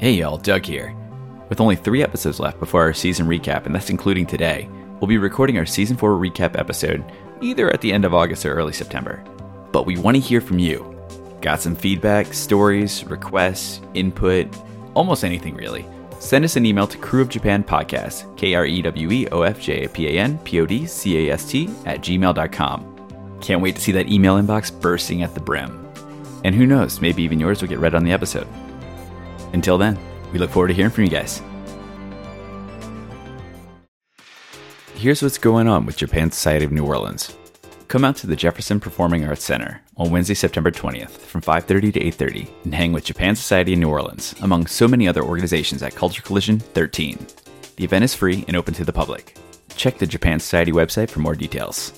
Hey y'all, Doug here. With only three episodes left before our season recap, and that's including today, we'll be recording our season 4 recap episode either at the end of August or early September. But we want to hear from you. Got some feedback, stories, requests, input, almost anything really. Send us an email to Krewe of Japan Podcast, K R E W E O F J A P A N P O D C A S T, at gmail.com. Can't wait to see that email inbox bursting at the brim. And who knows, maybe even yours will get read on the episode. Until then, we look forward to hearing from you guys. Here's what's going on with Japan Society of New Orleans. Come out to the Jefferson Performing Arts Center on Wednesday, September 20th from 5:30 to 8:30 and hang with Japan Society of New Orleans among so many other organizations at Culture Collision 13. The event is free and open to the public. Check the Japan Society website for more details.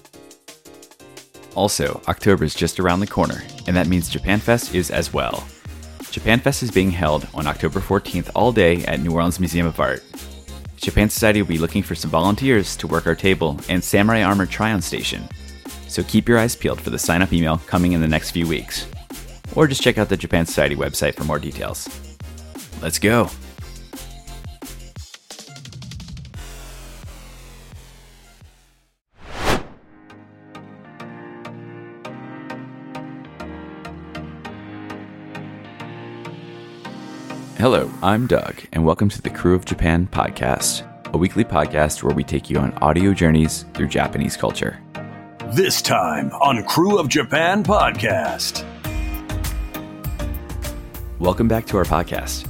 Also, October is just around the corner, and that means Japan Fest is as well. Japan Fest is being held on October 14th all day at New Orleans Museum of Art. Japan Society will be looking for some volunteers to work our table and Samurai Armor Try On Station. So keep your eyes peeled for the sign up email coming in the next few weeks. Or just check out the Japan Society website for more details. Let's go! Hello, I'm Doug, and welcome to the Krewe of Japan podcast, a weekly podcast where we take you on audio journeys through Japanese culture. This time on Krewe of Japan podcast. Welcome back to our podcast.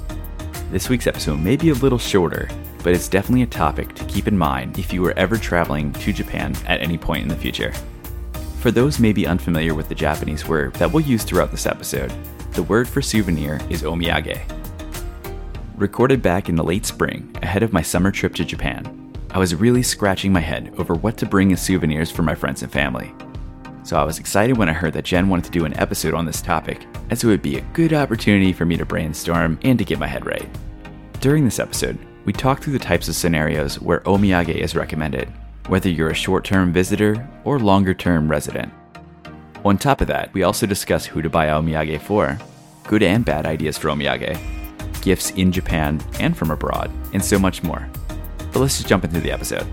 This week's episode may be a little shorter, but it's definitely a topic to keep in mind if you were ever traveling to Japan at any point in the future. For those maybe unfamiliar with the Japanese word that we'll use throughout this episode, the word for souvenir is omiyage. Recorded back in the late spring, ahead of my summer trip to Japan, I was really scratching my head over what to bring as souvenirs for my friends and family. So I was excited when I heard that Jen wanted to do an episode on this topic, as it would be a good opportunity for me to brainstorm and to get my head right. During this episode, we talk through the types of scenarios where omiyage is recommended, whether you're a short term visitor or longer term resident. On top of that, we also discuss who to buy omiyage for, good and bad ideas for omiyage, gifts in Japan and from abroad, and so much more. But let's just jump into the episode.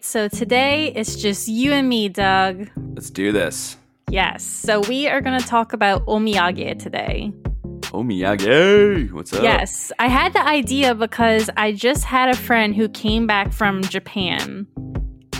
So today it's just you and me, Doug. Let's do this. Yes. So we are going to talk about omiyage today. Omiyage! What's up? Yes. I had the idea because I just had a friend who came back from Japan.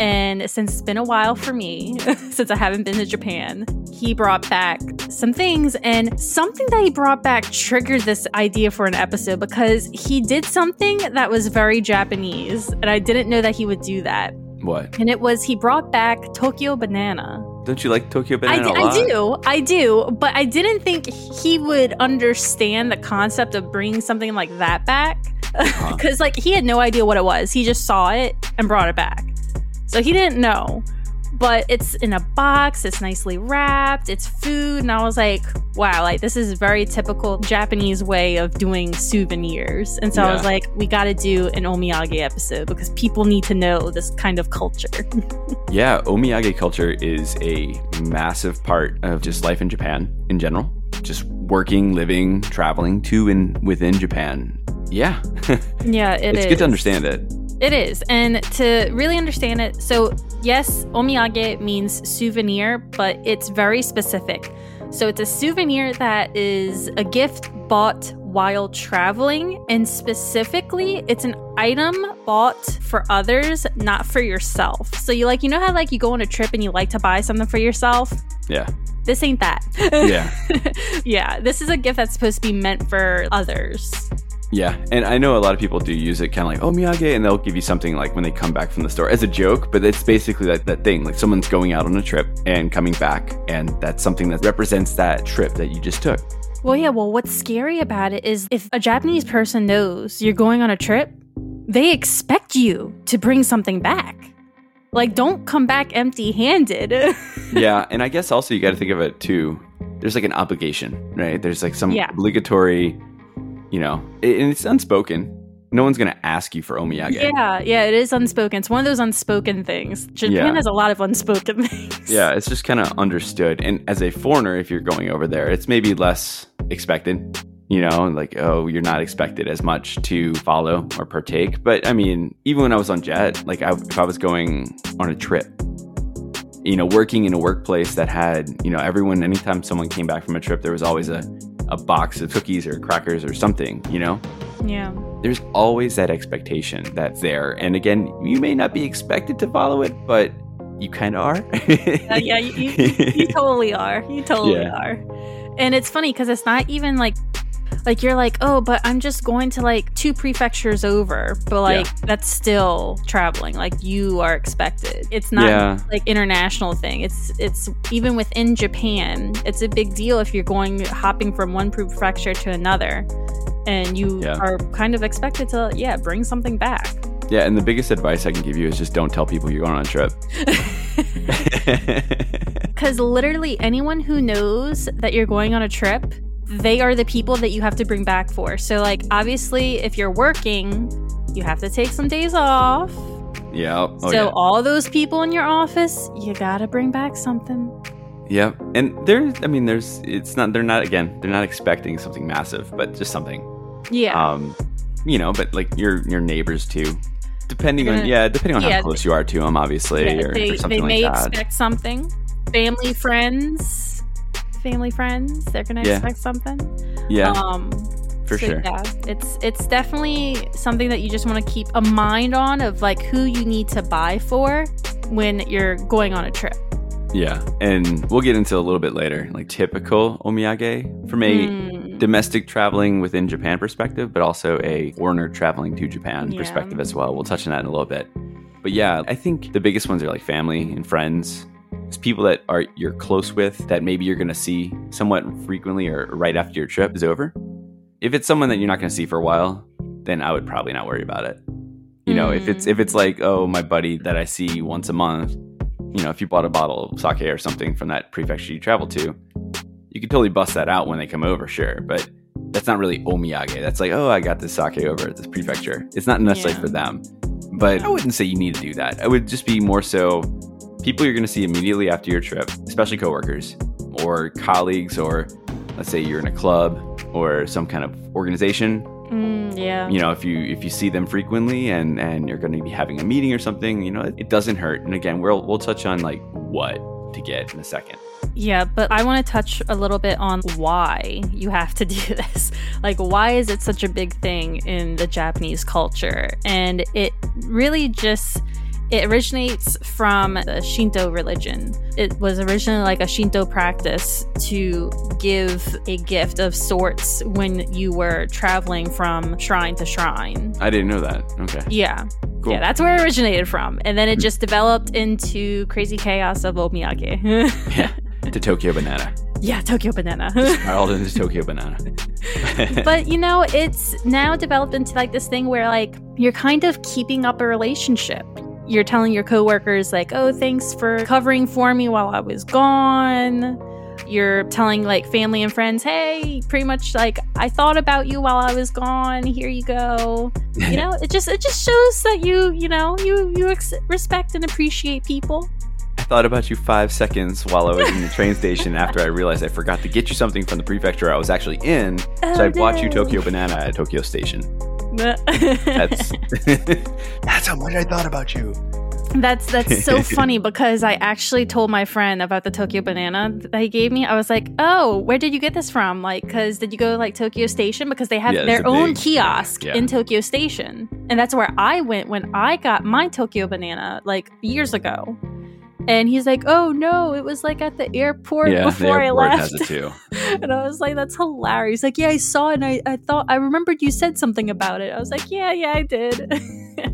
And since it's been a while for me, since I haven't been to Japan, he brought back some things. And something that he brought back triggered this idea for an episode because he did something that was very Japanese. And I didn't know that he would do that. What? And it was he brought back Tokyo Banana. Don't you like Tokyo Banana? d- I do, I do, but I didn't think he would understand the concept of bringing something like that back Uh-huh. because, like, he had no idea what it was. He just saw it and brought it back, so he didn't know. But it's in a box. It's nicely wrapped. It's food, and I was like, "Wow! Like this is very typical Japanese way of doing souvenirs." And so I was like, "We got to do an omiyage episode because people need to know this kind of culture." Yeah, omiyage culture is a massive part of just life in Japan in general. Just working, living, traveling to and within Japan. Yeah, yeah, it it's is. good to understand it. It is. And to really understand it, so yes, omiyage means souvenir, but it's very specific. So it's a souvenir that is a gift bought while traveling, and specifically, it's an item bought for others, not for yourself. So you like, you know how like you go on a trip and you like to buy something for yourself? Yeah, This ain't that. yeah, yeah, this is a gift that's supposed to be meant for others. Yeah. And I know a lot of people do use it kind of like oh, omiyage, and they'll give you something like when they come back from the store as a joke. But it's basically that, that thing like someone's going out on a trip and coming back, and that's something that represents that trip that you just took. Well, yeah, well, what's scary about it is if a Japanese person knows you're going on a trip, they expect you to bring something back. Like, don't come back empty handed. yeah, and I guess also you got to think of it too. There's like an obligation, right? There's like some Yeah. obligatory, you know, and it's unspoken. no one's gonna ask you for omiyage. Yeah, yeah, it is unspoken. It's one of those unspoken things. Japan Yeah. has a lot of unspoken things. Yeah, it's just kind of understood. And as a foreigner, if you're going over there, it's maybe less expected. You know, like, oh, you're not expected as much to follow or partake. But I mean, even when I was on JET, like, I, if I was going on a trip, you know, working in a workplace that had, you know, everyone, anytime someone came back from a trip, there was always a, a box of cookies or crackers or something, you know? Yeah. There's always that expectation that's there. And again, you may not be expected to follow it, but you kind of are. Yeah, you, you, you, you totally are. You totally Yeah. are. And it's funny because it's not even like, like you're like, oh, but I'm just going to like two prefectures over, but like that's still traveling. Like you are expected. It's not Yeah. like international thing. It's it's even within Japan. It's a big deal if you're going hopping from one prefecture to another, and you Yeah. are kind of expected to yeah bring something back. Yeah, and the biggest advice I can give you is just don't tell people you're going on a trip. Because literally anyone who knows that you're going on a trip, they are the people that you have to bring back for. So, like, obviously, if you're working, you have to take some days off. yeah. Oh, so, yeah. all those people in your office, you gotta bring back something. yeah. And there's, I mean, there's, it's not, they're not, again, they're not expecting something massive, but just something. Yeah. Um, you know, but like your your neighbors too. Depending They're on, yeah, depending on yeah, how close you are to them, obviously, Yeah, or, they or they something may like that. expect something. Family, friends, family, friends, they're gonna Yeah. expect something. yeah, Um, for so sure. Yeah, it's it's definitely something that you just want to keep a mind on of like who you need to buy for when you're going on a trip. Yeah, and we'll get into a little bit later, like typical omiyage from a Mm, domestic traveling within Japan perspective, but also a foreigner traveling to Japan Yeah. perspective as well. We'll touch on that in a little bit. But yeah, I think the biggest ones are like family and friends. It's people that are you're close with that maybe you're going to see somewhat frequently or right after your trip is over. If it's someone that you're not going to see for a while, then I would probably not worry about it. You know, if it's mm. if it's like, oh, my buddy that I see once a month, you know, if you bought a bottle of sake or something from that prefecture you travel to, you could totally bust that out when they come over, sure. But that's not really omiyage. That's like, oh, I got this sake over at this prefecture. It's not necessarily Yeah. for them. But I wouldn't say you need to do that. I would just be more so people you're going to see immediately after your trip, especially coworkers or colleagues, or let's say you're in a club or some kind of organization. mm, yeah. You know, if you if you see them frequently and and you're going to be having a meeting or something, you know, it, it doesn't hurt. And again, we'll we'll touch on like what to get in a second. Yeah, but I want to touch a little bit on why you have to do this. Like, why is it such a big thing in the Japanese culture? And it really just it originates from the Shinto religion. It was originally like a Shinto practice to give a gift of sorts when you were traveling from shrine to shrine. I didn't know that. Okay. Yeah. Cool. Yeah, that's where it originated from. And then it hmm. just developed into crazy chaos of omiyage. Yeah. To Tokyo Banana. yeah, Tokyo banana. Spiraled into Tokyo Banana. but you know, it's now developed into like this thing where like you're kind of keeping up a relationship. You're telling your coworkers like, "Oh, thanks for covering for me while I was gone." You're telling like family and friends, "Hey, pretty much like I thought about you while I was gone. Here you go." You know, it just it just shows that you, you know, you you ex- respect and appreciate people. I thought about you five seconds while I was in the train station after I realized I forgot to get you something from the prefecture I was actually in. Oh, so Oh, I bought you. Tokyo Banana at Tokyo Station. That's that's how much I thought about you. That's that's so funny because I actually told my friend about the Tokyo banana that he gave me. I was like, "Oh, where did you get this from? Like, because did you go like Tokyo Station? Because they have Yeah, their own big- kiosk yeah. in Tokyo Station, and that's where I went when I got my Tokyo banana like years ago." And he's like, "Oh no, it was like at the airport Yeah, the before I airport left." has it too. and I was like, "That's hilarious!" He's Like, yeah, I saw it, and I, I thought I remembered you said something about it. I was like, "Yeah, yeah, I did."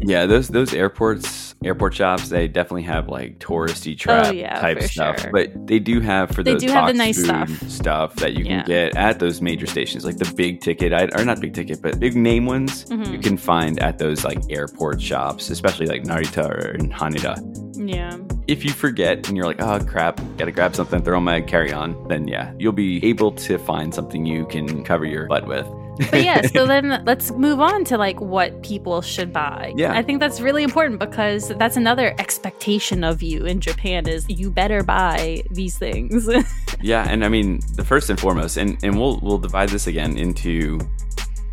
Yeah, those those airports, airport shops, they definitely have like touristy trap Oh, yeah, type stuff. sure. But they do have for They the do have the nice stuff. stuff that you can Yeah. get at those major stations, like the big ticket, or not big ticket, but big name ones. Mhm. You can find at those like airport shops, especially like Narita or in Haneda. yeah. If you forget and you're like, oh crap, gotta grab something, throw my carry on, then yeah, you'll be able to find something you can cover your butt with. But yeah, so then let's move on to like what people should buy. Yeah. I think that's really important because that's another expectation of you in Japan is you better buy these things. Yeah, and I mean the first and foremost, and and we'll we'll divide this again into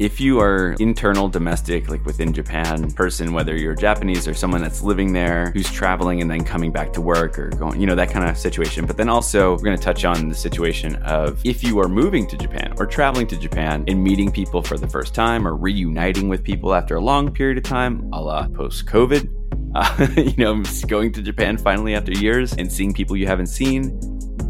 if you are internal domestic like within japan person whether you're japanese or someone that's living there who's traveling and then coming back to work or going you know that kind of situation. But then also we're going to touch on the situation of if you are moving to japan or traveling to japan and meeting people for the first time or reuniting with people after a long period of time a la post covid uh, you know going to japan finally after years and seeing people you haven't seen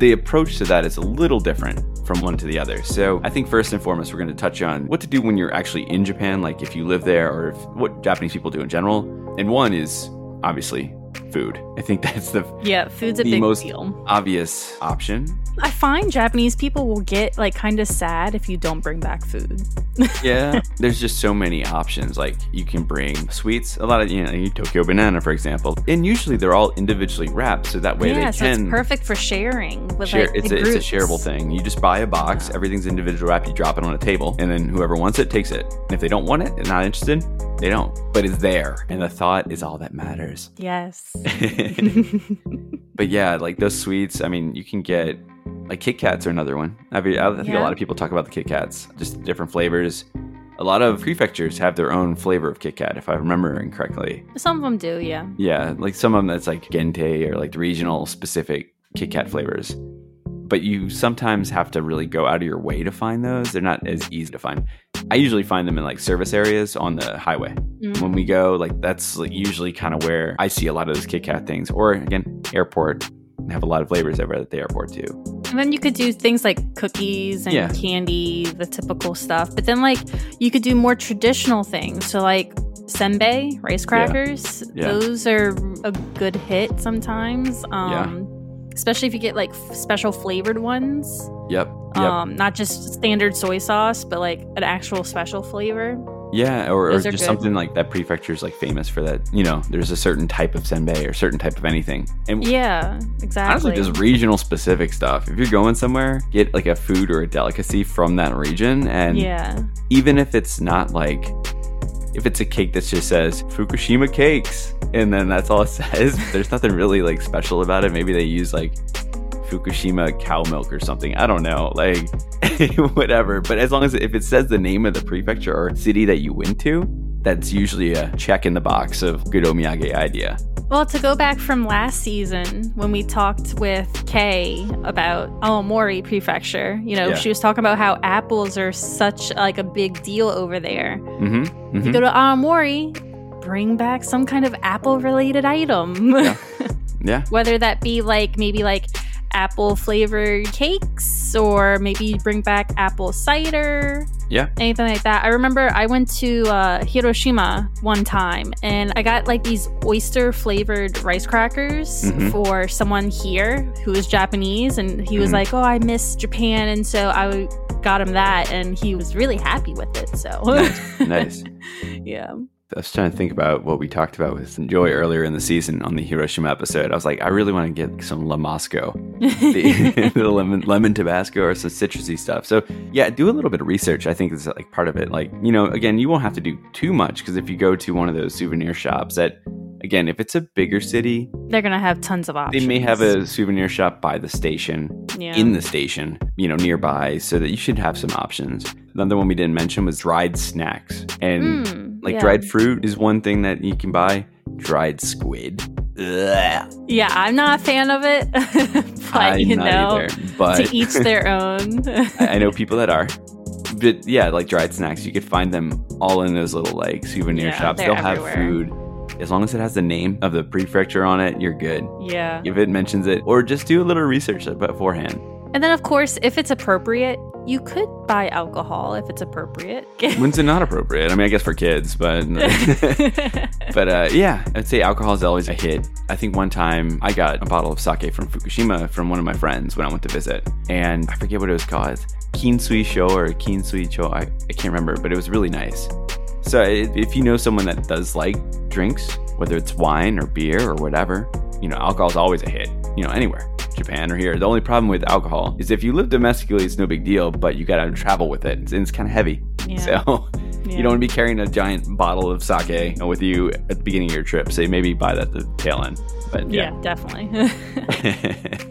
the approach to that is a little different from one to the other. So I think first and foremost, we're going to touch on what to do when you're actually in Japan, like if you live there or if, what Japanese people do in general. And one is obviously food. I think that's the yeah, food's a the big most deal. obvious option. I find Japanese people will get like kind of sad if you don't bring back food. Yeah, there's just so many options. Like you can bring sweets, a lot of you know Tokyo banana, for example, and usually they're all individually wrapped, so that way yeah, they so can it's perfect for sharing with share. like it's, a, it's a shareable thing. You just buy a box, everything's individual wrapped. You drop it on a table, and then whoever wants it takes it. And if they don't want it, they're not interested, they don't. But it's there, and the thought is all that matters. Yes. but yeah, like those sweets. I mean, you can get like Kit Kats are another one. I, mean, I think a lot of people talk about the Kit Kats, just different flavors. A lot of prefectures have their own flavor of Kit Kat, if I remember correctly. Some of them do, yeah. Yeah, like some of them that's like gentei or like the regional specific Kit Kat flavors. But you sometimes have to really go out of your way to find those. They're not as easy to find. I usually find them in like service areas on the highway. Mm. When we go, like that's like usually kind of where I see a lot of those Kit Kat things. Or again, airport. They have a lot of flavors over at the airport too. And then you could do things like cookies and Yeah. candy, the typical stuff. But then, like, you could do more traditional things. So, like, senbei, rice crackers, Yeah. those are a good hit sometimes. Um, Especially if you get like f- special flavored ones. Yep. Yep. Um, not just standard soy sauce, but like an actual special flavor. Yeah, or, or just good. something like that prefecture is like famous for that. You know, there's a certain type of senbei or certain type of anything. And Yeah, exactly. honestly, just regional specific stuff. If you're going somewhere, get like a food or a delicacy from that region. And yeah. even if it's not like, if it's a cake that just says Fukushima cakes, and then that's all it says, there's nothing really like special about it. Maybe they use like Fukushima cow milk or something. I don't know. Like, whatever. But as long as if it says the name of the prefecture or city that you went to, that's usually a check in the box of good omiyage idea. Well, to go back from last season when we talked with Kay about Aomori Prefecture, you know, Yeah. she was talking about how apples are such like a big deal over there. Mm-hmm. You go to Aomori, bring back some kind of apple related item. Yeah. Yeah. Whether that be like maybe like apple flavored cakes or maybe bring back apple cider Yeah. anything like that. I remember I went to uh, Hiroshima one time and I got like these oyster flavored rice crackers Mhm. for someone here who is Japanese. And he was Mhm. like, Oh, I miss Japan. And so I got him that and he was really happy with it. So, Nice. nice. yeah. I was trying to think about what we talked about with Joy earlier in the season on the Hiroshima episode. I was like, I really want to get some Remosco, the, the lemon, lemon Tabasco, or some citrusy stuff. So yeah, do a little bit of research. I think is like part of it. Like you know, again, you won't have to do too much because if you go to one of those souvenir shops, that again, if it's a bigger city, They're going to have tons of options. they may have a souvenir shop by the station yeah. in the station, you know, nearby, so that you should have some options. Another one we didn't mention was dried snacks. And Mm, like yeah. dried fruit is one thing that you can buy. Dried squid. Ugh. Yeah, I'm not a fan of it. but, I'm you know, either, but to each their own. I know people that are. But yeah, like dried snacks, you could find them all in those little like souvenir Yeah, shops. They'll have food. As long as it has the name of the prefecture on it, you're good. yeah. If it mentions it, or just do a little research beforehand. And then, of course, if it's appropriate, you could buy alcohol if it's appropriate. When's it not appropriate? I mean, I guess for kids, but but uh, yeah, I'd say alcohol is always a hit. I think one time I got a bottle of sake from Fukushima from one of my friends when I went to visit, and I forget what it was called, Kinsui Sho or Kinsui Cho. I, I can't remember, but it was really nice. So if you know someone that does like drinks, whether it's wine or beer or whatever, you know, alcohol is always a hit. You know, anywhere. Japan or here. The only problem with alcohol is if you live domestically, it's no big deal, but you gotta travel with it, and it's kind of heavy. Yeah. So Yeah. you don't want to be carrying a giant bottle of sake with you at the beginning of your trip. So maybe buy that at the tail end. But yeah, yeah. definitely.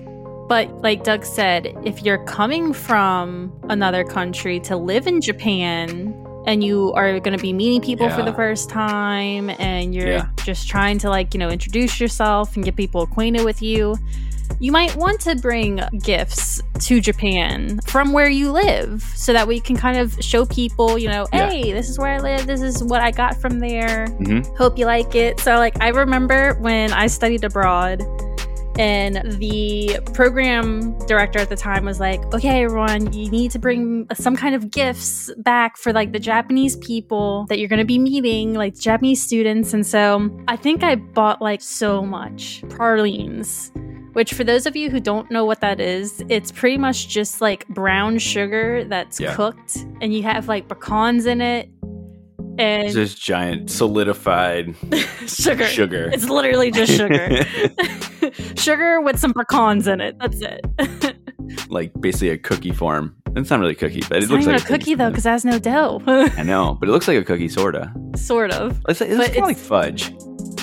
But like Doug said, if you're coming from another country to live in Japan and you are going to be meeting people for the first time and you're Yeah. just trying to like, you know, introduce yourself and get people acquainted with you, you might want to bring gifts to Japan from where you live so that we can kind of show people, you know, Yeah. hey, this is where I live, this is what I got from there Mhm. hope you like it. So, like, I remember when I studied abroad, and the program director at the time was like, okay, everyone, you need to bring some kind of gifts back for like the Japanese people that you're going to be meeting, like Japanese students. And so I think I bought like so much pralines. Which, for those of you who don't know what that is, it's pretty much just like brown sugar that's Yeah. cooked, and you have like pecans in it, and It's just giant solidified sugar. sugar. It's literally just sugar. sugar with some pecans in it. That's it. like basically a cookie form. It's not really a cookie, but it not looks like a cookie though, because it has no dough. I know, but it looks like a cookie, sorta. sort of. It's, it's kind of like fudge.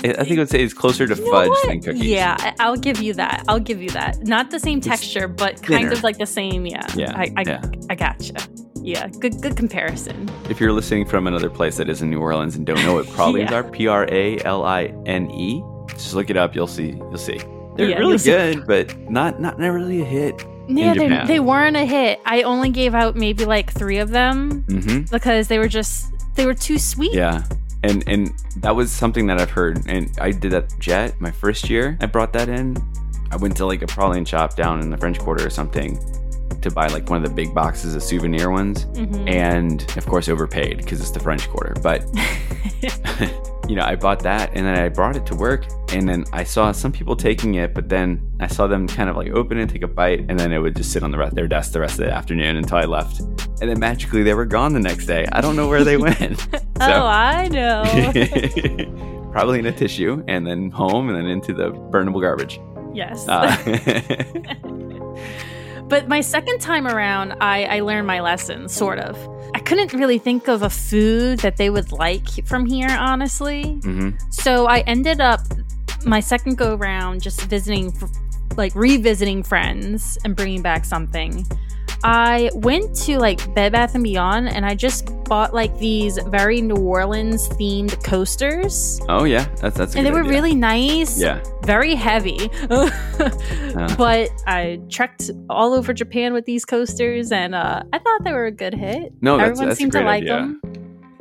I think I would say it's closer to You fudge than cookies. Yeah, I'll give you that. I'll give you that. Not the same texture, but kind thinner. of like the same. Yeah. Yeah, I, I, yeah. I gotcha. Yeah. Good. Good comparison. If you're listening from another place that is in New Orleans and don't know what pralines Yeah. are, P R A L I N E, just look it up. You'll see. You'll see. They're Yeah, really you'll see. good, but not not really a hit. Yeah, they, they weren't a hit. I only gave out maybe like three of them hmm because they were just they were too sweet. Yeah. And and that was something that I've heard. And I did that JET my first year. I brought that in. I went to like a praline shop down in the French Quarter or something to buy like one of the big boxes of souvenir ones. Mhm. And of course, overpaid because it's the French Quarter. But you know, I bought that and then I brought it to work. And then I saw some people taking it, but then I saw them kind of like open it, take a bite, and then it would just sit on the rest their desk the rest of the afternoon until I left. And then magically they were gone the next day. I don't know where they went. oh, I know. Probably in a tissue, and then home, and then into the burnable garbage. yes. Uh, But my second time around, I, I learned my lesson, sort of. I couldn't really think of a food that they would like from here, honestly. mhm. So I ended up my second go round just visiting, like revisiting friends and bringing back something. I went to like Bed Bath and Beyond and I just bought like these very New Orleans themed coasters. Oh yeah, that's that's. And they were idea. really nice Yeah. very heavy. but I trekked all over Japan with these coasters, and uh, I thought they were a good hit. No, that's, Everyone that's seemed to like idea. them.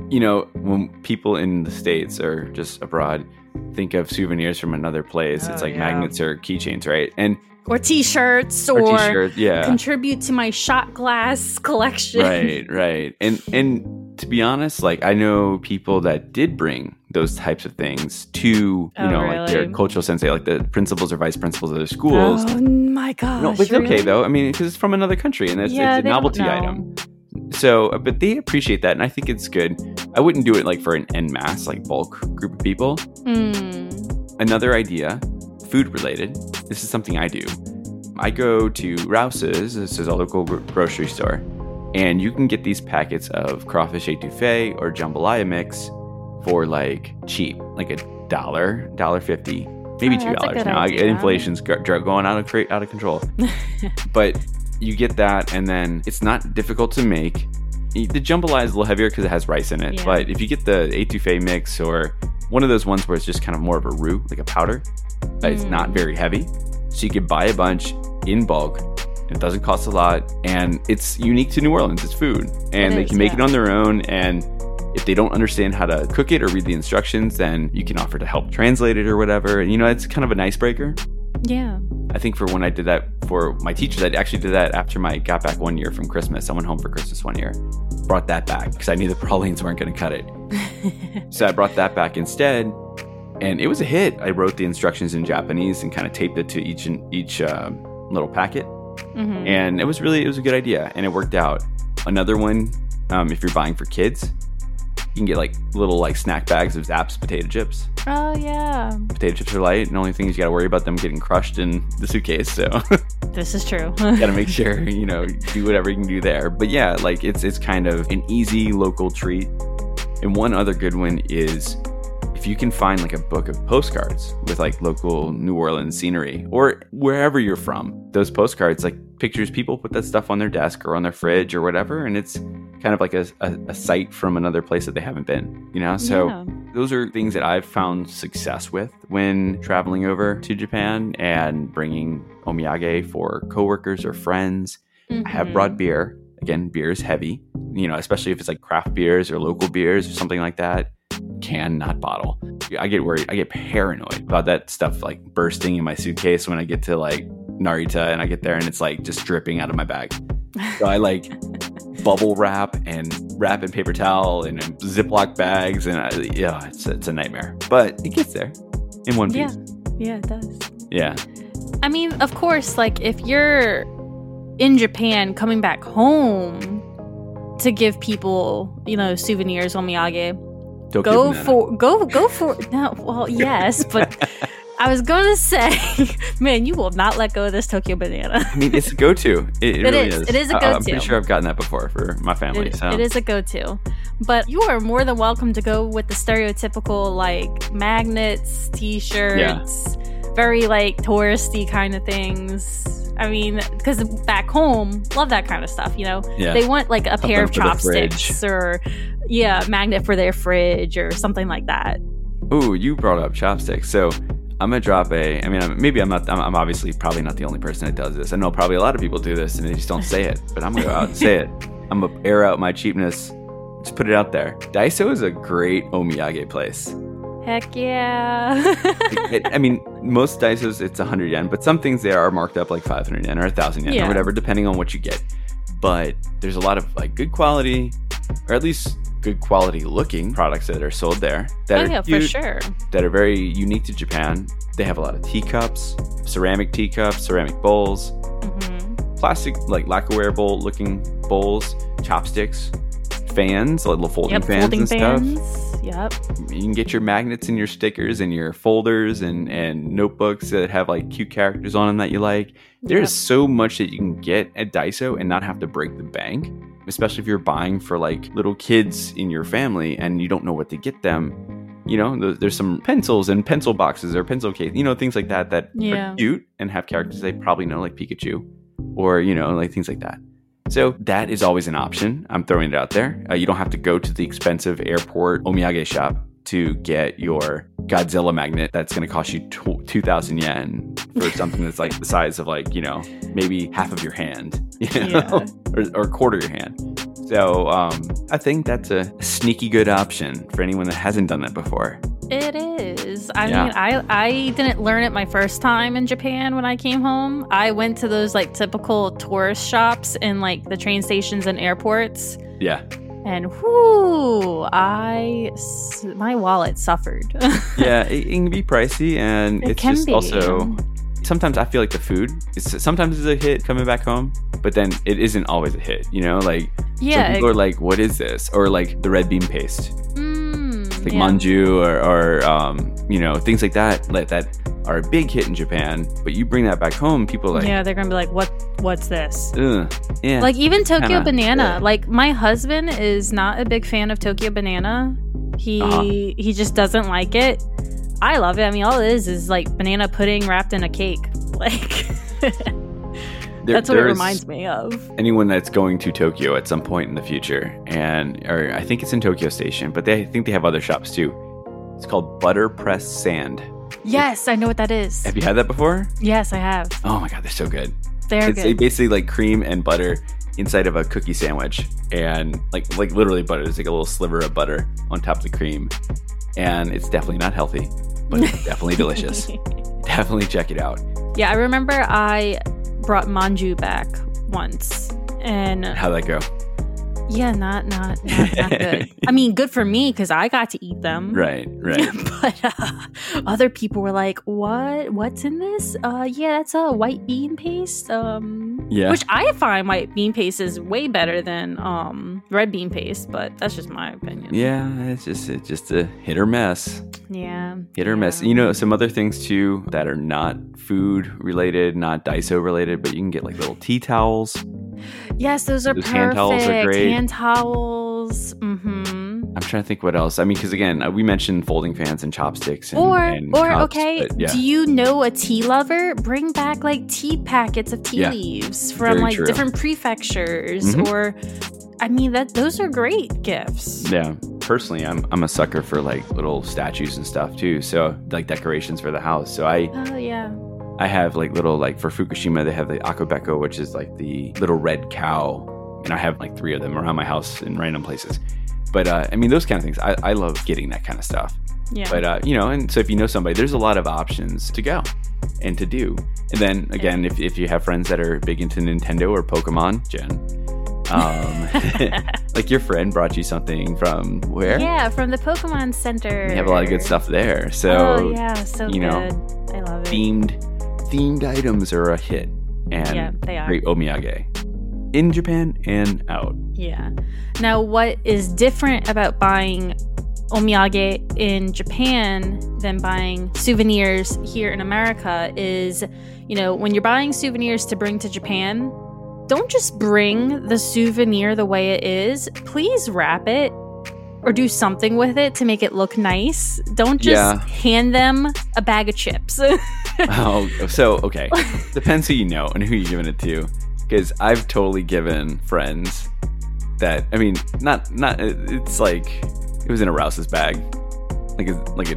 You know, when people in the states or just abroad think of souvenirs from another place, it's Oh, like yeah. magnets or keychains, right? And Or T-shirts, or, or, t-shirts, yeah. contribute to my shot glass collection. right right. And and to be honest like i know people that did bring those types of things to you Oh, know like their cultural sensei like the principals or vice principals of their schools. Oh my gosh! no, but it's okay though. I mean because it's from another country and it's, Yeah, it's a novelty item. So uh, but they appreciate that and i think it's good. I wouldn't do it like for an en masse like bulk group of people. Mm, another idea food related this is something i do. I go to rouse's this is a local grocery store and you can get these packets of crawfish etouffee or jambalaya mix for like cheap like a dollar dollar fifty maybe Oh, two dollars now. idea. inflation's go- going out of out of control. But you get that and then it's not difficult to make. The jambalaya is a little heavier because it has rice in it Yeah. but if you get the etouffee mix or one of those ones where it's just kind of more of a roux like a powder it's not very heavy so you can buy a bunch in bulk it doesn't cost a lot and it's unique to new orleans it's food and It they is, can make it on their own and if they don't understand how to cook it or read the instructions then you can offer to help translate it or whatever and you know it's kind of an icebreaker yeah. I think for when I did that for my teachers, I actually did that after my got back one year from Christmas. I went home for Christmas one year, brought that back because I knew the pralines weren't going to cut it. so I brought that back instead, and it was a hit. I wrote the instructions in Japanese and kind of taped it to each each uh, little packet, Mhm. and it was really it was a good idea, and it worked out. Another one, um, if you're buying for kids, You can get like little like snack bags of Zapp's potato chips. Oh yeah, Potato chips are light, and the only thing is you got to worry about them getting crushed in the suitcase. So this is true. got to make sure you know do whatever you can do there. But yeah, like it's it's kind of an easy local treat. And one other good one is if you can find like a book of postcards with like local New Orleans scenery or wherever you're from, those postcards, like pictures, people put that stuff on their desk or on their fridge or whatever, and it's kind of like a, a, a sight from another place that they haven't been, you know? So Yeah. those are things that I've found success with when traveling over to Japan and bringing omiyage for coworkers or friends. I have brought mm-hmm. beer. Again, beer is heavy, you know, especially if it's like craft beers or local beers or something like that. Can, not bottle. I get worried. I get paranoid about that stuff like bursting in my suitcase when I get to like Narita and I get there and it's like just dripping out of my bag. So I like bubble wrap and wrap in paper towel and in Ziploc bags. And I, yeah, it's, it's a nightmare. But it gets there in one piece. Yeah, yeah, it does. Yeah. I mean, of course, like if you're in Japan coming back home to give people, you know, souvenirs omiyage, Tokyo go for go go for no, well, yes, but I was going to say, man, you will not let go of this Tokyo banana. I mean, it's a go-to. It, it It really is. is. It is a I- I'm go-to. pretty sure I've gotten that before for my family. It- so it is a go-to. But you are more than welcome to go with the stereotypical like magnets, t-shirts, very like touristy kind of things. I mean, because back home, love that kind of stuff. You know, yeah. they want like a pair of the chopsticks or yeah, magnet for their fridge or something like that. Ooh, you brought up chopsticks. So I'm gonna drop a. I mean, maybe I'm not. I'm, I'm obviously probably not the only person that does this. I know probably a lot of people do this and they just don't say it. But I'm gonna go out and say it. I'm gonna air out my cheapness. Just put it out there. Daiso is a great omiyage place. Heck yeah. It- I mean, most Daisos it's 100 yen, but some things there are marked up like 500 yen or 1,000 yen Yeah. or whatever, depending on what you get. But there's a lot of like good quality, or at least good quality looking products that are sold there that oh are yeah, for sure. that are very unique to Japan. They have a lot of teacups, ceramic teacups, ceramic bowls, hmm plastic like lacquerware bowl looking bowls, chopsticks, fans, little folding Yep, fans folding and stuff. Yep. You can get your magnets and your stickers and your folders and, and notebooks that have like cute characters on them that you like. There's so much that you can get at Daiso and not have to break the bank, especially if you're buying for like little kids in your family and you don't know what to get them. You know, there's some pencils and pencil boxes or pencil case, you know, things like that that Yeah. are cute and have characters they probably know, like Pikachu or, you know, like things like that. So that is always an option. I'm throwing it out there. Uh, you don't have to go to the expensive airport omiyage shop to get your Godzilla magnet that's going to cost you 2,000 yen for something that's like the size of like, you know, maybe half of your hand, you know, or, or a quarter of your hand. So um, I think that's a sneaky good option for anyone that hasn't done that before. It is. I Yeah. mean, I I didn't learn it my first time in Japan when I came home. I went to those like typical tourist shops in like the train stations and airports, Yeah. And whoo, I my wallet suffered. Yeah, it, it can be pricey and It it's can just be. also sometimes I feel like the food is sometimes it's a hit coming back home, but then it isn't always a hit, you know? Like yeah, people are like, what is this? Or like the red bean paste, mm, like yeah. manju or, or um, you know, things like that, like that are a big hit in Japan, but you bring that back home, people are like, yeah, they're gonna be like, what? What's this? Ugh, yeah. Like even Tokyo Kinda, Banana. yeah. Like my husband is not a big fan of Tokyo Banana. He Uh-huh. he just doesn't like it. I love it. I mean, all it is is like banana pudding wrapped in a cake. Like There- that's what it reminds me of. Anyone that's going to Tokyo at some point in the future, and or I think it's in Tokyo Station, but they I think they have other shops too. It's called Butter Press Sand. Yes, I know what that is. Have you had that before? Yes, I have. Oh my god, they're so good. They're it's good. basically like cream and butter inside of a cookie sandwich, and like like literally butter. There's like a little sliver of butter on top of the cream, and it's definitely not healthy, but definitely delicious. Definitely check it out. yeah, I remember I brought manju back once, and How'd that go? Yeah, not not not, not good. I mean, good for me because I got to eat them. Right, right. but uh, other people were like, "What? What's in this? Uh, yeah, that's a white bean paste. Um, Yeah. Which I find white bean paste is way better than um, red bean paste, but that's just my opinion. yeah, it's just it's just a hit or miss. Yeah. Hit or miss. yeah. You know, some other things too that are not food related, not Daiso related, but you can get like little tea towels. Yes, those are Those perfect. hand towels are great. Hand towels. Mm-hmm. I'm trying to think what else. I mean, because again, uh, we mentioned folding fans and chopsticks. And, Or, and or cups, okay, yeah. do you know a tea lover? Bring back like tea packets of tea Yeah. leaves from Very like true. different prefectures, Mhm. or I mean that those are great gifts. Yeah, personally, I'm I'm a sucker for like little statues and stuff too. So like decorations for the house. So I Oh yeah. I have like little like for Fukushima they have the akabeko, which is like the little red cow, and I have like three of them around my house in random places. But uh, I mean those kind of things. I, I love getting that kind of stuff. Yeah. But uh, you know, and so if you know somebody, there's a lot of options to go and to do. And then again, if, if you have friends that are big into Nintendo or Pokemon, Jen, um, like your friend brought you something from where? yeah, from the Pokemon Center. They have a lot of good stuff there. So oh yeah, so you good. know, I love it. themed themed items are a hit and Yeah, they are. great omiyage in Japan and out. Yeah. Now, what is different about buying omiyage in Japan than buying souvenirs here in America is, you know, when you're buying souvenirs to bring to Japan, don't just bring the souvenir the way it is. Please wrap it or do something with it to make it look nice. Don't just Yeah. hand them a bag of chips. oh, so okay, depends who you know and who you're giving it to. Because I've totally given friends that I mean, not not it's like it was in a Rouse's bag, like a like a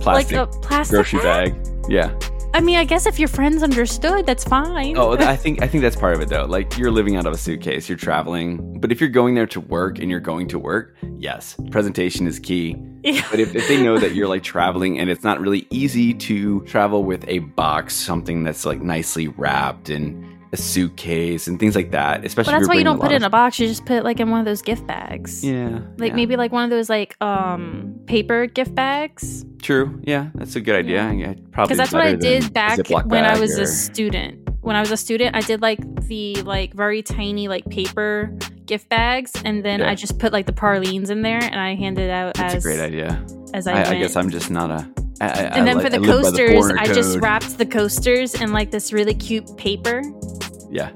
plastic, like a plastic grocery bag. bag. Yeah. I mean, I guess if your friends understood, that's fine. Oh, I think I think that's part of it though. Like you're living out of a suitcase, you're traveling. But if you're going there to work and you're going to work, yes, presentation is key. Yeah. But if, if they know that you're like traveling and it's not really easy to travel with a box, something that's like nicely wrapped and a suitcase and things like that, especially But that's why you don't put it in a box. You just put it like in one of those gift bags. Yeah. Like yeah. maybe like one of those like um paper gift bags. True. Yeah, that's a good idea. Yeah. Probably Because that's what I did back when I was or- a student. When I was a student, I did like the like very tiny like paper gift bags, and then Yeah. I just put like the pralines in there, and I handed out That's as a great idea. as I, I. I guess I'm just not a. I, I, I and then like- for the I live the coasters, I just wrapped the coasters in like this really cute paper. Yeah.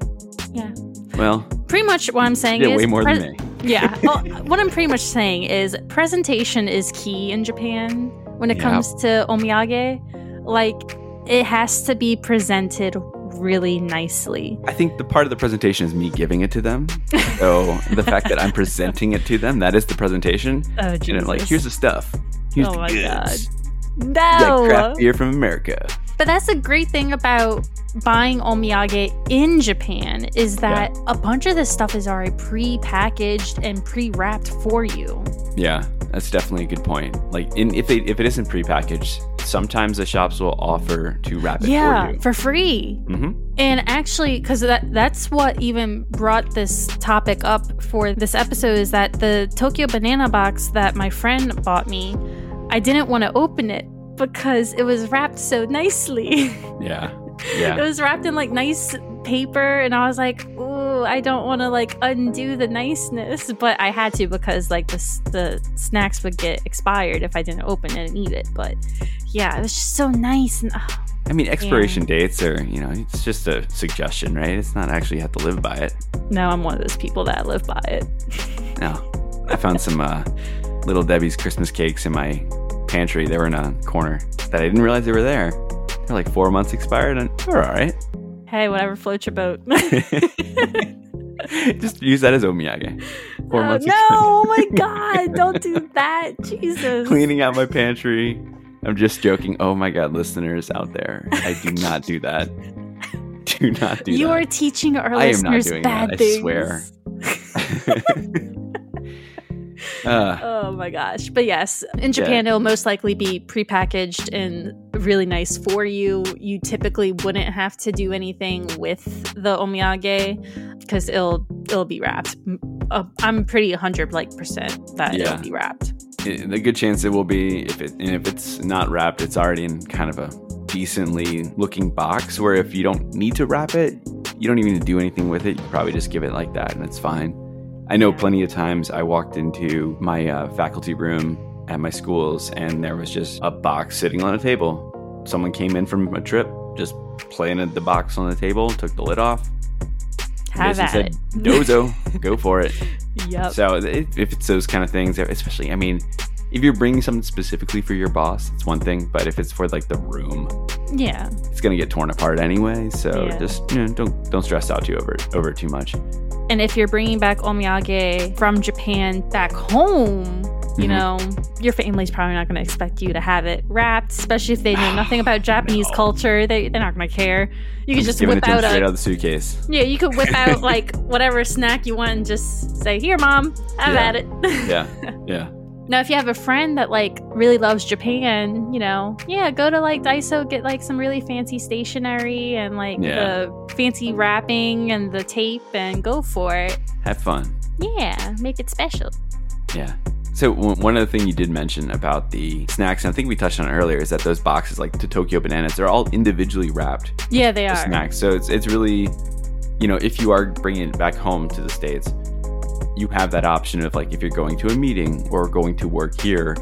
Yeah. Well, Pretty much what I'm saying did is way more pres- than me. Yeah. Well, what I'm pretty much saying is presentation is key in Japan when it Yeah. comes to omiyage. Like, it has to be presented really nicely. I think the part of the presentation is me giving it to them. So the fact that I'm presenting it to them, that is the presentation. Oh, Jesus. You know, like here's the stuff. Here's Oh the my goods. God. No! craft beer from America. But that's the great thing about buying omiyage in Japan is that a bunch of this stuff is already pre-packaged and pre-wrapped for you. Yeah, that's definitely a good point. Like, in, if it if it isn't pre-packaged, sometimes the shops will offer to wrap it yeah, for you. for free. hmm And actually, because that that's what even brought this topic up for this episode is that the Tokyo banana box that my friend bought me, I didn't want to open it because it was wrapped so nicely. Yeah, Yeah. it was wrapped in like nice paper, and I was like, "Ooh, I don't want to like undo the niceness," but I had to because like the the snacks would get expired if I didn't open it and eat it. But yeah, it was just so nice and. ah, I mean, expiration dates are you know it's just a suggestion, right? It's not actually you have to live by it. No, I'm one of those people that live by it. No, I found some uh, little Debbie's Christmas cakes in my pantry. They were in a corner that I didn't realize they were there. They're like four months expired, and they're all right. Hey, whatever floats your boat. Just use that as omiyage. Four Oh, months no, expired. oh my god, don't do that. Jesus. Cleaning out my pantry. I'm just joking. Oh my god, listeners out there, I do not do that. Do not do you that. You are teaching our I am not listeners doing bad that, I things. swear. Uh, Oh my gosh. But yes, in Japan, it'll most likely be prepackaged and really nice for you. You typically wouldn't have to do anything with the omiyage because it'll it'll be wrapped. Uh, I'm pretty 100 like percent that Yeah. it'll be wrapped. it- the good chance it will be if it and if it's not wrapped, it's already in kind of a decently looking box. Where if you don't need to wrap it, you don't even need to do anything with it. You probably just give it like that, and it's fine. I know plenty of times I walked into my uh, faculty room at my schools, and there was just a box sitting on a table. Someone came in from a trip, just planted the box on the table, took the lid off, Have at it. said, "Dozo, go for it." Yep. So if, if it's those kind of things, especially, I mean, if you're bringing something specifically for your boss, it's one thing. But if it's for like the room, yeah. it's gonna get torn apart anyway. So Yeah. just you know, don't don't stress out too over over too much. And if you're bringing back omiyage from Japan back home, you Mhm. know, your family's probably not going to expect you to have it wrapped, especially if they know nothing about Japanese No. culture. They, they're not going to care. You I'm could just giving whip it out a out of the suitcase. yeah. You could whip out like whatever snack you want and just say, "Here, mom, I have Yeah. at it." Yeah, yeah, Now, if you have a friend that like really loves Japan, you know, yeah, go to like Daiso, get like some really fancy stationery and like Yeah. the fancy wrapping and the tape, and go for it. have fun. Yeah, make it special. Yeah. So one other thing you did mention about the snacks, and I think we touched on it earlier, is that those boxes, like the Tokyo bananas, they're all individually wrapped. Yeah, they the are. snacks. So it's it's really, you know, if you are bringing it back home to the states, you have that option of like if you're going to a meeting or going to work here,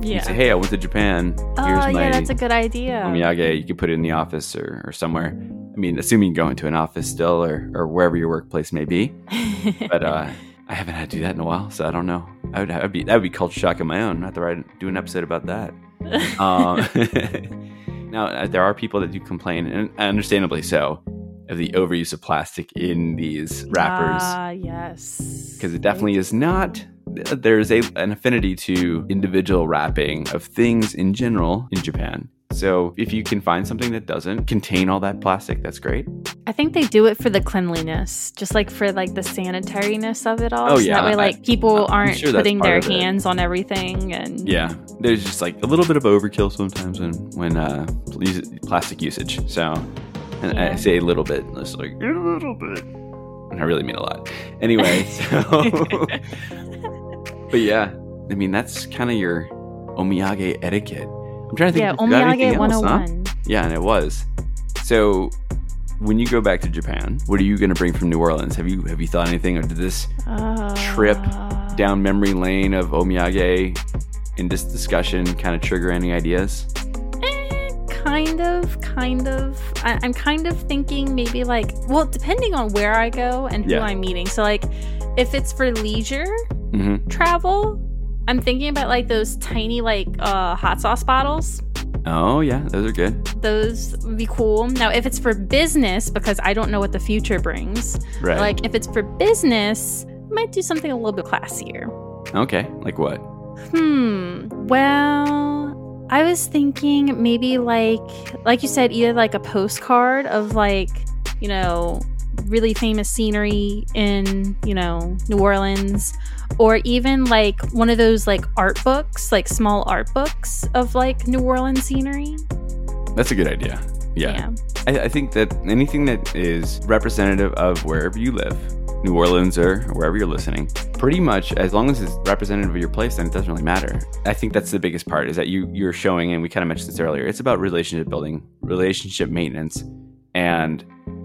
you Yeah. say, hey, I went to Japan. oh, my yeah, that's a good idea. omiyage. You could put it in the office or, or somewhere. I mean, assuming you go into an office still or, or wherever your workplace may be. But uh, I haven't had to do that in a while, so I don't know. I would, I'd be that would be culture shock of my own. Not to write do an episode about that. Um, now uh, there are people that do complain, and understandably so, of the overuse of plastic in these wrappers Ah, yes. because it definitely is not. There's a an affinity to individual wrapping of things in general in Japan. So if you can find something that doesn't contain all that plastic, that's great. I think they do it for the cleanliness, just like for like the sanitariness of it all. Oh, so yeah, That way, I- like people I'm aren't sure putting their hands on everything, and Yeah, there's just like a little bit of overkill sometimes when when uh, pl- plastic usage. So, and I say a little bit, just like a little bit, and I really mean a lot. Anyway, so, but yeah, I mean that's kind of your omiyage etiquette. I'm trying to think. yeah, if omiyage anything else, huh? Yeah, and it was. So, when you go back to Japan, what are you going to bring from New Orleans? Have you have you thought anything, or did this Trip Uh, down memory lane of omiyage in this discussion kind of trigger any ideas? Kind of, kind of. I, I'm kind of thinking maybe like, well, depending on where I go and who Yeah. I'm meeting. So, like, if it's for leisure Mm-hmm. travel, I'm thinking about like those tiny, like, uh, hot sauce bottles. Oh yeah, those are good. Those would be cool. Now, if it's for business, because I don't know what the future brings, Right. like if it's for business, I might do something a little bit classier. okay, like what? Hmm. Well, I was thinking maybe like like you said either like a postcard of like, you know, really famous scenery in, you know, New Orleans or even like one of those like art books, like small art books of like New Orleans scenery. That's a good idea. Yeah, I, I think that anything that is representative of wherever you live, New Orleans or wherever you're listening, pretty much as long as it's representative of your place, then it doesn't really matter. I think that's the biggest part is that you you're showing, and we kind of mentioned this earlier. It's about relationship building, relationship maintenance, and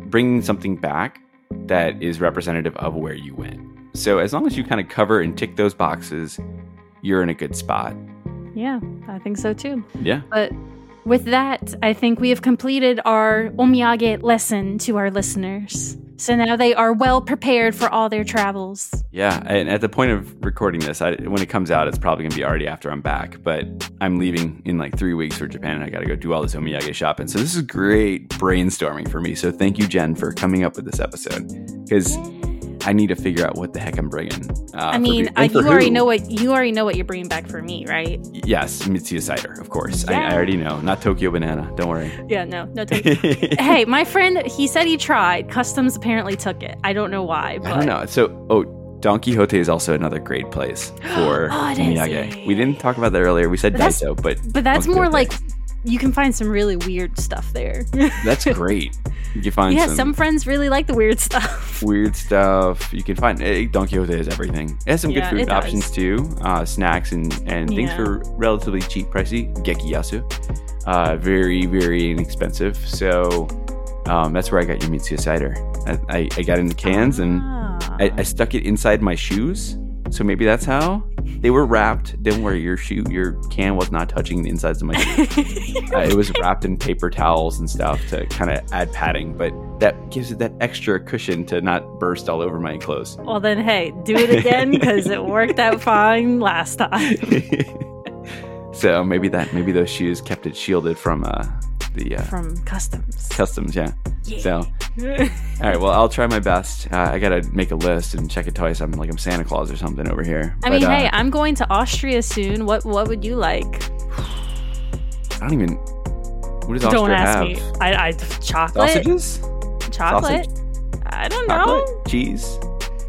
bringing something back that is representative of where you went. So as long as you kind of cover and tick those boxes, you're in a good spot. Yeah, I think so too. Yeah. But with that, I think we have completed our omiyage lesson to our listeners. So now they are well prepared for all their travels. Yeah, and at the point of recording this, I, when it comes out, it's probably gonna be already after I'm back. But I'm leaving in like three weeks for Japan, and I got to go do all this omiyage shopping. So this is great brainstorming for me. So thank you, Jen, for coming up with this episode because I need to figure out what the heck I'm bringing. Uh, I mean, I, and for you already who. know what you already know what you're bringing back for me, right? Yes, Mitsuya cider, of course. I, Yeah. I already know. Not Tokyo banana. Don't worry. Yeah, no, no. Take- hey, my friend, he said he tried. Customs apparently took it. I don't know why. But I don't know. So, oh, Don Quijote is also another great place for Oh, is. We didn't talk about that earlier. We said But Daiso, but But that's more like you can find some really weird stuff there. that's great. You can find yeah, some, some friends really like the weird stuff. weird stuff. You can find eh, Don Quijote has everything. It has some Yeah, good it food options too. Uh, snacks and and things for relatively cheap, pricey. Gekiyasu, uh, very very inexpensive. So Um, that's where I got your Mitsuya cider. I, I, I got in the cans and Ah. I, I stuck it inside my shoes. So maybe that's how they were wrapped. Didn't worry, your shoe, your can was not touching the insides of my shoes. uh, it was wrapped in paper towels and stuff to kind of add padding, but that gives it that extra cushion to not burst all over my clothes. well, then, hey, do it again because it worked out fine last time. so maybe that maybe those shoes kept it shielded from uh, the uh, From customs. customs. Yeah. So all right, well I'll try my best. Uh, I gotta make a list and check it twice. I'm like I'm Santa Claus or something over here. I But, mean, uh, hey, I'm going to Austria soon. What what would you like? I don't even. What does Don't Austria ask have? me. I, I chocolate. Sausages? Chocolate. I don't know. Chocolate? Cheese?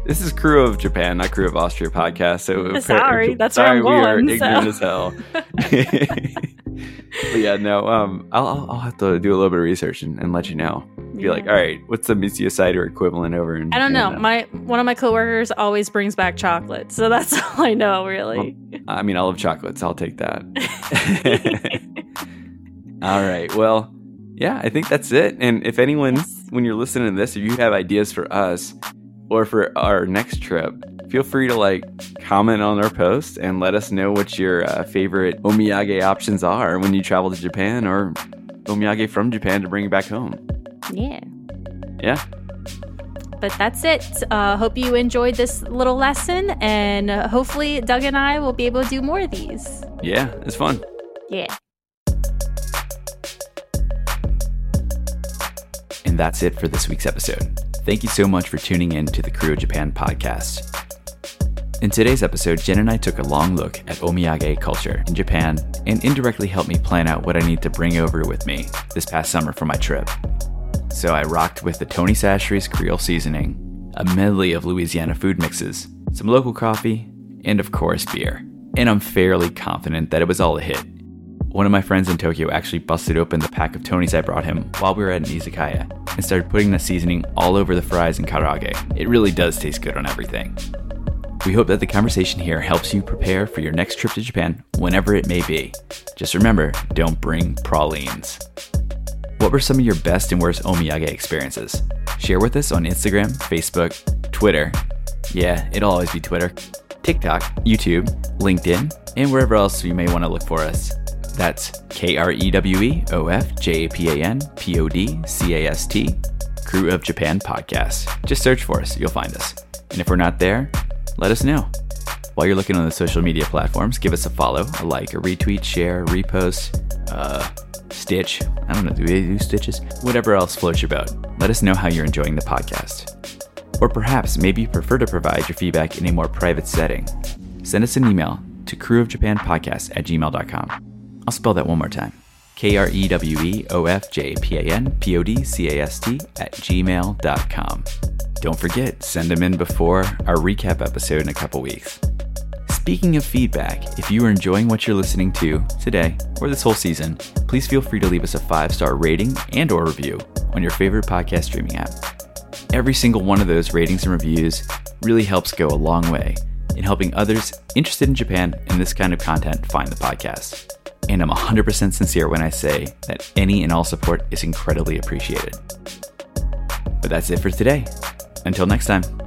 This is Krewe of Japan, not Krewe of Austria podcast. So Sorry, that's where sorry, I'm we are ignorant so. as hell. yeah, no. Um, I'll, I'll I'll have to do a little bit of research and, and let you know. Be like, all right, what's the Mitsuya cider equivalent over? In, I don't know. in, uh, My one of my coworkers always brings back chocolate, so that's all I know, really. I mean, I love chocolates. I'll take that. all right. Well, yeah, I think that's it. And if anyone, Yes. when you're listening to this, if you have ideas for us or for our next trip, feel free to like comment on our post and let us know what your uh, favorite omiyage options are when you travel to Japan or omiyage from Japan to bring back home. yeah. Yeah. But that's it. Uh, hope you enjoyed this little lesson, and uh, hopefully, Doug and I will be able to do more of these. Yeah. It's fun. Yeah. And that's it for this week's episode. Thank you so much for tuning in to the Krewe Japan podcast. In today's episode, Jen and I took a long look at omiyage culture in Japan and indirectly helped me plan out what I need to bring over with me this past summer for my trip. So I rocked with the Tony Chachere's Creole seasoning, a medley of Louisiana food mixes, some local coffee, and of course beer. And I'm fairly confident that it was all a hit. One of my friends in Tokyo actually busted open the pack of Tonys I brought him while we were at an izakaya and started putting the seasoning all over the fries and karaage. It really does taste good on everything. We hope that the conversation here helps you prepare for your next trip to Japan, whenever it may be. Just remember, don't bring pralines. What were some of your best and worst omiyage experiences? Share with us on Instagram, Facebook, Twitter. Yeah, it'll always be Twitter. TikTok, YouTube, LinkedIn, and wherever else you may want to look for us. That's K R E W E O F J A P A N P O D C A S T, Krewe of Japan Podcast. Just search for us, you'll find us. And if we're not there, let us know. While you're looking on the social media platforms, give us a follow, a like, a retweet, share, repost, uh, stitch. I don't know, do they do stitches? Whatever else floats your boat. Let us know how you're enjoying the podcast. Or perhaps maybe you prefer to provide your feedback in a more private setting. Send us an email to kreweofjapanpodcast at gmail.com. I'll spell that one more time. K R E W E O F J P A N P O D C A S T at gmail.com. Don't forget, send them in before our recap episode in a couple weeks. Speaking of feedback, if you are enjoying what you're listening to today or this whole season, please feel free to leave us a five-star rating and or review on your favorite podcast streaming app. Every single one of those ratings and reviews really helps go a long way in helping others interested in Japan and this kind of content find the podcast. And I'm 100% sincere when I say that any and all support is incredibly appreciated. But that's it for today. Until next time.